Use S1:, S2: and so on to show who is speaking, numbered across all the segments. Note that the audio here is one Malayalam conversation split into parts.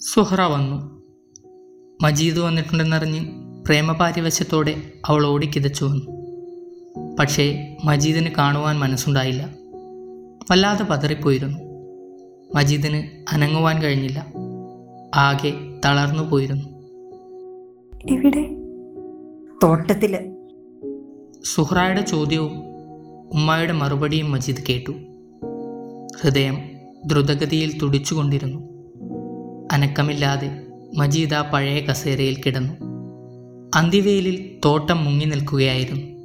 S1: സുഹറ വന്നു. മജീദ് വന്നിട്ടുണ്ടെന്നറിഞ്ഞ് പ്രേമപാരിവശത്തോടെ അവൾ ഓടിക്കിതച്ചു വന്നു. പക്ഷേ മജീദിന് കാണുവാൻ മനസ്സുണ്ടായില്ല. വല്ലാതെ പതറിപ്പോയിരുന്നു. മജീദിന് അനങ്ങുവാൻ കഴിഞ്ഞില്ല. ആകെ തളർന്നു പോയിരുന്നു.
S2: എവിടെ?
S3: തോട്ടത്തിൽ.
S1: സുഹ്റായുടെ ചോദ്യവും ഉമ്മായുടെ മറുപടിയും മജീദ് കേട്ടു. ഹൃദയം ദ്രുതഗതിയിൽ തുടിച്ചുകൊണ്ടിരുന്നു. അനക്കമില്ലാതെ മജീദ പഴയ കസേരയിൽ കിടന്നു. അന്തിവേലിൽ തോട്ടം മുങ്ങി നിൽക്കുകയായിരുന്നു.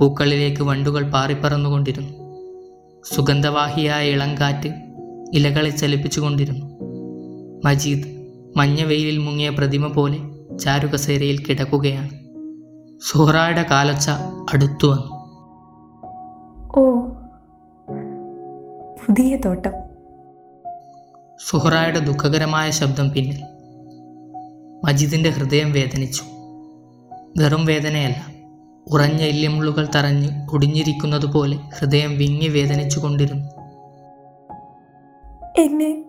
S1: പൂക്കളിലേക്ക് വണ്ടുകൾ പാറിപ്പറന്നുകൊണ്ടിരുന്നു. സുഗന്ധവാഹിയായ ഇളങ്കാറ്റ് ഇലകളെ ചലിപ്പിച്ചുകൊണ്ടിരുന്നു. മജീദ് മഞ്ഞവെയിലിൽ മുങ്ങിയ പ്രതിമ പോലെ ചാരുകസേരയിൽ കിടക്കുകയാണ്. സുഹ്റായുടെ കാലച്ച അടുത്തു വന്നു.
S2: ഓ പുതിയ തോട്ടം.
S1: സുഹ്റായുടെ ദുഃഖകരമായ ശബ്ദം പിന്നിൽ മജീദിന്റെ ഹൃദയം വേദനിച്ചു. വെറും വേദനയല്ല ഉറഞ്ഞ ഇല്യമുള്ളുകൾ തറഞ്ഞ് ഒടിഞ്ഞിരിക്കുന്നത് പോലെ ഹൃദയം വിങ്ങി വേദനിച്ചു കൊണ്ടിരുന്നു
S2: എന്നെ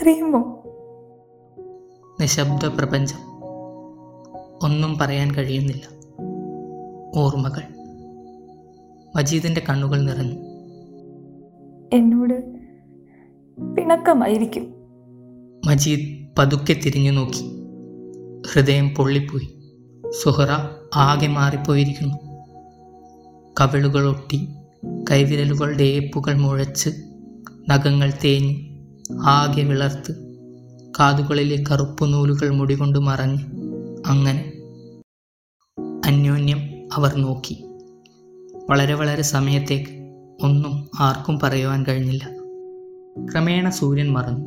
S2: അറിയുമോ?
S1: നിശബ്ദ പ്രപഞ്ചം ഒന്നും പറയാൻ കഴിയുന്നില്ല. ഓർമ്മകൾ. മജീദിന്റെ കണ്ണുകൾ നിറഞ്ഞു.
S2: എന്നോട് പിണക്കമായിരിക്കും.
S1: മജീദ് പതുക്കെ തിരിഞ്ഞു നോക്കി. ഹൃദയം പൊള്ളിപ്പോയി. സുഹറ ആകെ മാറിപ്പോയിരിക്കുന്നു. കവിളുകൾ ഒട്ടി കൈവിരലുകളുടെ ഏപ്പുകൾ മുഴച്ച് നഖങ്ങൾ തേഞ്ഞ് ആകെ വിളർത്ത് കാതുകളിലെ കറുപ്പ് നൂലുകൾ മുടികൊണ്ട് മറഞ്ഞ് അങ്ങനെ അന്യോന്യം അവർ നോക്കി. വളരെ വളരെ സമയത്തേക്ക് ഒന്നും ആർക്കും പറയുവാൻ കഴിഞ്ഞില്ല. ക്രമേണ സൂര്യൻ മറഞ്ഞു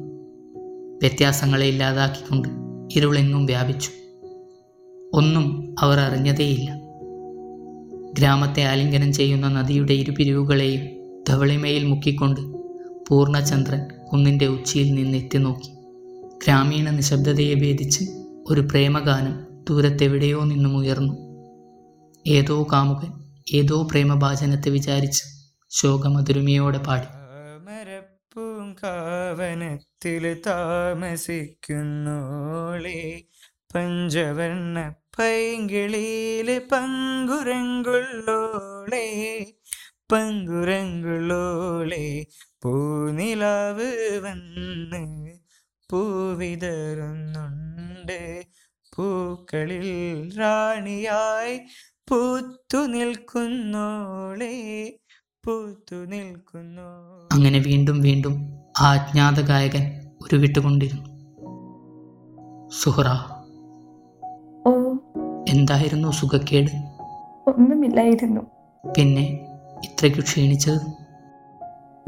S1: വ്യത്യാസങ്ങളെ ഇല്ലാതാക്കിക്കൊണ്ട് ഇരുളെങ്ങും വ്യാപിച്ചു. ഒന്നും അവർ അറിഞ്ഞതേയില്ല. ഗ്രാമത്തെ ആലിംഗനം ചെയ്യുന്ന നദിയുടെ ഇരുപിരിവുകളെയും ധവളിമയിൽ മുക്കിക്കൊണ്ട് പൂർണചന്ദ്രൻ കുന്നിന്റെ ഉച്ചിയിൽ നിന്ന് എത്തി നോക്കി ഗ്രാമീണ നിശബ്ദതയെ ഭേദിച്ച് ഒരു പ്രേമഗാനം ദൂരത്തെവിടെയോ നിന്നും ഉയർന്നു. ഏതോ കാമുകൻ ഏതോ പ്രേമഭാചനത്തെ വിചാരിച്ച് ശോകമധുരുമയോടെ പാടി.
S4: താമരപ്പൂങ്കാവനത്തിൽ താമസിക്കുന്നോളെ. പഞ്ചവർണ പൈങ്കിളിയിലെ പങ്കുരങ്കുള്ളോളെ. പങ്കുരങ്കുള്ളോളെ പൂനിലാവ് വന്ന് പൂവിതറുന്നുണ്ട്. പൂക്കളിൽ റാണിയായി പൂത്തു നിൽക്കുന്നോളെ. പൂത്തു നിൽക്കുന്നു.
S1: അങ്ങനെ വീണ്ടും വീണ്ടും ആ അജ്ഞാത ഗായകൻ ഉരുവിട്ടുകൊണ്ടിരുന്നു സുഹറ
S2: ഓ
S1: എന്തായിരുന്നു സുഖക്കേട്?
S2: ഒന്നുമില്ലായിരുന്നു.
S1: പിന്നെ ഇത്രയ്ക്ക് ക്ഷീണിച്ചത്?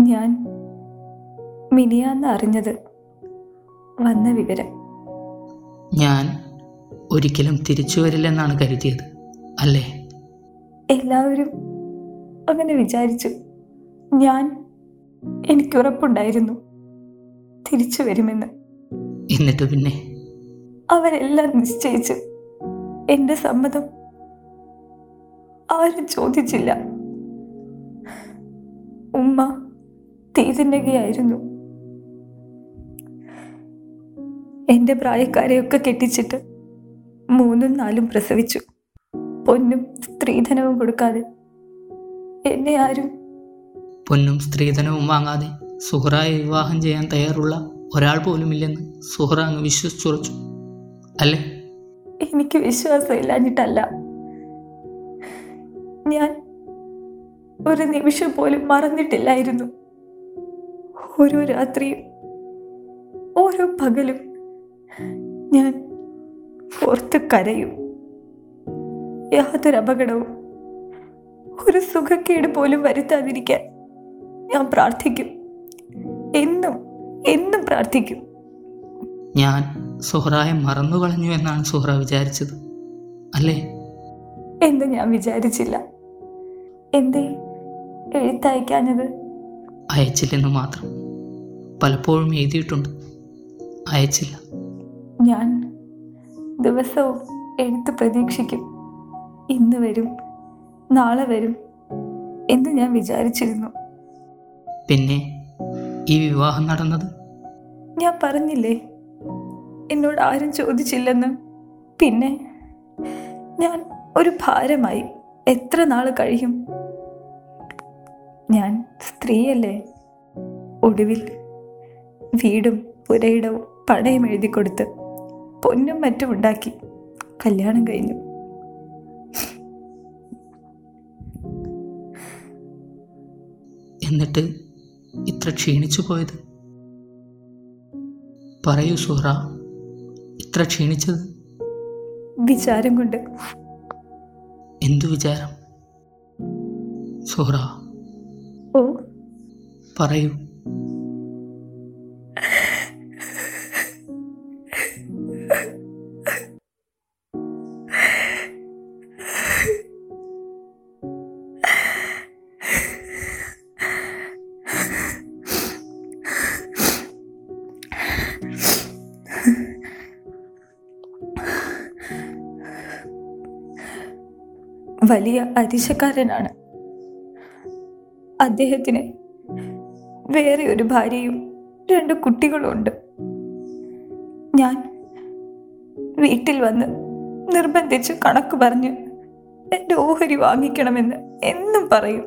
S2: ഞാൻ മിനിയാന്ന് അറിഞ്ഞത് വന്ന വിവരം.
S1: ഞാൻ ഒരിക്കലും തിരിച്ചു വരില്ലെന്നാണ് കരുതിയത് അല്ലേ?
S2: എല്ലാവരും അങ്ങനെ വിചാരിച്ചു. ഞാൻ എനിക്ക് എനിക്കുറപ്പുണ്ടായിരുന്നു തിരിച്ചു വരുമെന്ന്.
S1: എന്നിട്ട് പിന്നെ?
S2: അവരെല്ലാം നിശ്ചയിച്ചു എന്റെ സമ്മതം ആരും ചോദിച്ചില്ല. ഉമ്മ തീതിന്നകയായിരുന്നു എന്റെ പ്രായക്കാരെയൊക്കെ കെട്ടിച്ചിട്ട് മൂന്നും നാലും പ്രസവിച്ചു. പൊന്നും സ്ത്രീധനവും കൊടുക്കാതെ എന്നെ ആരും.
S1: പൊന്നും സ്ത്രീധനവും വാങ്ങാതെ സുഹറായെ വിവാഹം ചെയ്യാൻ തയ്യാറുള്ള ഒരാൾ പോലുമില്ലെന്ന് സുഹറ അങ്ങ് വിശ്വസിച്ചുറച്ചു. അല്ലേ?
S2: എനിക്ക് വിശ്വാസം ഇല്ലാഞ്ഞിട്ടല്ല. ഞാൻ ഒരു നിമിഷം പോലും മറന്നിട്ടില്ലായിരുന്നു. ഓരോ രാത്രിയും ഓരോ പകലും ഞാൻ ഓർത്ത് കരയും. യാതൊരു അപകടവും ഒരു സുഖക്കേട് പോലും വരുത്താതിരിക്കാൻ ഞാൻ പ്രാർത്ഥിക്കും. എന്നും എന്നും പ്രാർത്ഥിക്കും.
S1: ഞാൻ സുഹറായെ മറന്നു കളഞ്ഞു എന്നാണ് സുഹറ വിചാരിച്ചത് അല്ലേ?
S2: എന്ന് ഞാൻ വിചാരിച്ചില്ല. എന്തേ? എഴുത്തയക്കാഞ്ഞത്?
S1: അയച്ചില്ലെന്ന് മാത്രം പലപ്പോഴും എഴുതിയിട്ടുണ്ട്. അയച്ചില്ല.
S2: ഞാൻ ദിവസവും എഴുത്ത് പ്രതീക്ഷിക്കും. ഇന്ന് വരും. നാളെ വരും എന്ന് ഞാൻ വിചാരിച്ചിരുന്നു.
S1: പിന്നെ ഈ വിവാഹം നടന്നത്?
S2: ഞാൻ പറഞ്ഞില്ലേ എന്നോട് ആരും ചോദിച്ചില്ലെന്ന്. പിന്നെ ഞാൻ ഒരു ഭാരമായി എത്ര നാൾ കഴിയും? ഞാൻ സ്ത്രീയല്ലേ ഒടുവിൽ വീടും പുരയിടവും പണയം എഴുതി കൊടുത്ത് പൊന്നും മറ്റും ഉണ്ടാക്കി കല്യാണം കഴിഞ്ഞു.
S1: എന്നിട്ട് ഇത്ര ക്ഷീണിച്ചു പോയത്? പറയൂ സുഹ്റ ഇത്ര ക്ഷീണിച്ചത്?
S2: വിചാരം കൊണ്ട്.
S1: എന്തു വിചാരം? സുഹ്റ
S2: ഓ.
S1: പറയൂ.
S2: വലിയ അരിശക്കാരനാണ് അദ്ദേഹത്തിന് വേറെ ഒരു ഭാര്യയും രണ്ട് കുട്ടികളും ഉണ്ട് ഞാൻ വീട്ടിൽ വന്ന് നിർബന്ധിച്ച് കണക്ക് പറഞ്ഞ് എന്റെ ഓഹരി വാങ്ങിക്കണമെന്ന് എന്നും പറയും.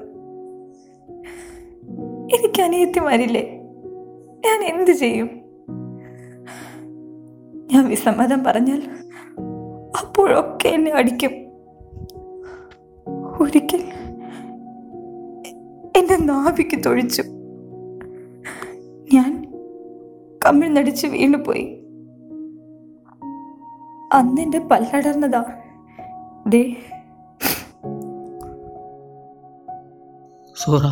S2: എനിക്ക് അനിയത്തിമാരില്ലേ? ഞാൻ എന്ത് ചെയ്യും? ഞാൻ വിസമ്മതം പറഞ്ഞാൽ അപ്പോഴൊക്കെ എന്നെ അടിക്കും. ഒരിക്കൽ എന്റെ നാവിക്ക് തൊഴിച്ചു. ഞാൻ കമിഴ്ന്നടിച്ച് വീണുപോയി അന്ന് എന്റെ പല്ലടർന്നതാ ദേ.
S1: സോറ.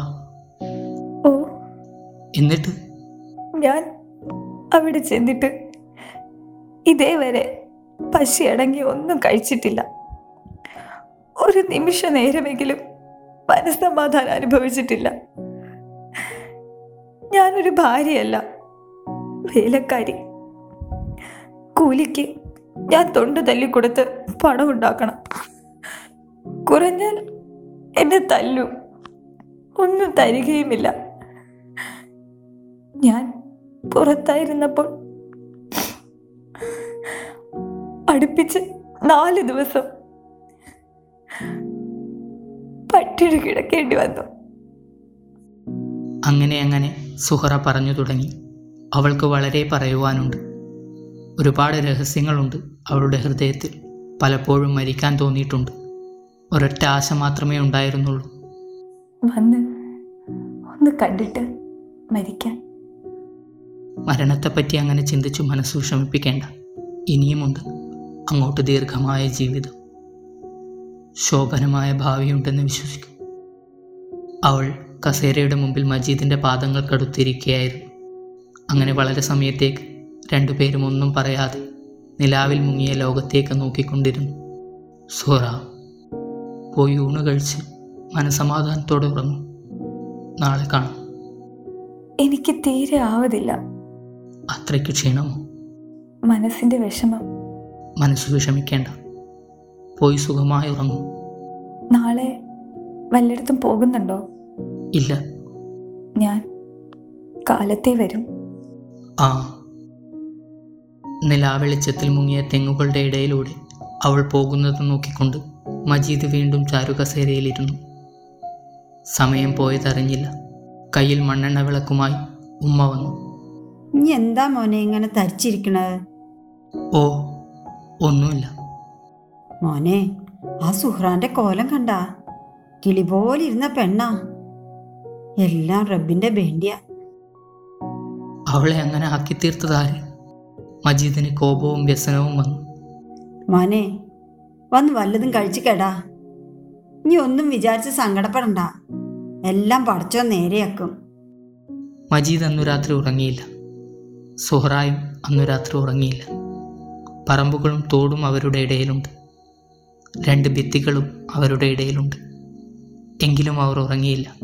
S2: ഓ.
S1: എന്നിട്ട്?
S2: ഞാൻ അവിടെ ചെന്നിട്ട് ഇതേവരെ പശി അടങ്ങി ഒന്നും കഴിച്ചിട്ടില്ല. ഒരു നിമിഷ നേരമെങ്കിലും മനസ്സമാധാനം അനുഭവിച്ചിട്ടില്ല. ഞാനൊരു ഭാര്യയല്ല. വേലക്കാരി. കൂലിക്ക് ഞാൻ തൊണ്ട് തല്ലിക്കൊടുത്ത് പണം ഉണ്ടാക്കണം കുറഞ്ഞാൽ എന്നെ തല്ലു. ഒന്നും തരികയുമില്ല. ഞാൻ പുറത്തായിരുന്നപ്പോൾ അടുപ്പിച്ച് നാല് ദിവസം പട്ടിണി കിടക്കേണ്ടി വന്നു.
S1: അങ്ങനെ അങ്ങനെ സുഹറ പറഞ്ഞു തുടങ്ങി. അവൾക്ക് വളരെ പറയുവാനുണ്ട്. ഒരുപാട് രഹസ്യങ്ങളുണ്ട് അവളുടെ ഹൃദയത്തിൽ. പലപ്പോഴും മരിക്കാൻ തോന്നിയിട്ടുണ്ട്. ഒരൊറ്റ ആശ മാത്രമേ ഉണ്ടായിരുന്നുള്ളൂ.
S2: വന്ന് ഒന്ന് കണ്ടിട്ട് മരിക്കാൻ.
S1: മരണത്തെപ്പറ്റി അങ്ങനെ ചിന്തിച്ചു മനസ്സ് വിഷമിപ്പിക്കേണ്ട ഇനിയുമുണ്ട് അങ്ങോട്ട് ദീർഘമായ ജീവിതം. ശോഭനമായ ഭാവിയുണ്ടെന്ന് വിശ്വസിക്കും. അവൾ കസേരയുടെ മുമ്പിൽ മജീദിന്റെ പാദങ്ങൾക്കടുത്തിരിക്കുകയായിരുന്നു അങ്ങനെ വളരെ സമയത്തേക്ക് രണ്ടുപേരും ഒന്നും പറയാതെ നിലാവിൽ മുങ്ങിയ ലോകത്തേക്ക് നോക്കിക്കൊണ്ടിരുന്നു. സോറ പോയി ഊണ് കഴിച്ച് മനസമാധാനത്തോടെ ഉറങ്ങും. നാളെ കാണാം.
S2: എനിക്ക് തീരെ ആവതില്ല.
S1: അത്രയ്ക്ക് ക്ഷീണമോ?
S2: മനസ്സിന്റെ വിഷമം.
S1: മനസ്സ് വിഷമിക്കേണ്ട. പോയി സുഖമായി ഉറങ്ങും.
S2: നാളെ വല്ലയിടത്തും പോകുന്നുണ്ടോ?
S1: ഇല്ല.
S2: ഞാൻ കാലത്തെ വരും.
S1: ആ. നിലാവെളിച്ചത്തിൽ മുങ്ങിയ തെങ്ങുകളുടെ ഇടയിലൂടെ അവൾ പോകുന്നത് നോക്കിക്കൊണ്ട് മജീദ് വീണ്ടും ചാരുകസേരയിലിരുന്നു. സമയം പോയതറിഞ്ഞില്ല. കയ്യിൽ മണ്ണെണ്ണ വിളക്കുമായി ഉമ്മ വന്നു.
S3: ഇനി എന്താ മോനെ ഇങ്ങനെ തരിച്ചിരിക്കണത്?
S1: ഓ ഒന്നുമില്ല.
S3: മോനെ ആ സുഹ്റാന്റെ കോലം കണ്ട. കിളി പോലെ ഇരുന്ന പെണ്ണാ. എല്ലാം റബ്ബിന്റെ വേണ്ടിയ.
S1: അവളെ അങ്ങനെ ആക്കി തീർത്തതാര് മജീദിന് കോപവും വ്യസനവും വന്നു.
S3: മോനെ വന്ന് വല്ലതും കഴിച്ചു കേടാ. നീ ഒന്നും വിചാരിച്ച് സങ്കടപ്പെടണ്ട. എല്ലാം പഠിച്ചോ നേരെയാക്കും.
S1: മജീദ് അന്നു രാത്രി ഉറങ്ങിയില്ല. സുഹറായും അന്നു രാത്രി ഉറങ്ങിയില്ല. പറമ്പുകളും തോടും അവരുടെ ഇടയിലുണ്ട്. രണ്ട് ഭിത്തികളും അവരുടെ ഇടയിലുണ്ട്. എങ്കിലും അവർ ഉറങ്ങിയില്ല.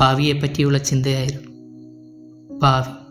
S1: ഭാവിയെപ്പറ്റിയുള്ള ചിന്തയായിരുന്നു. ഭാവി.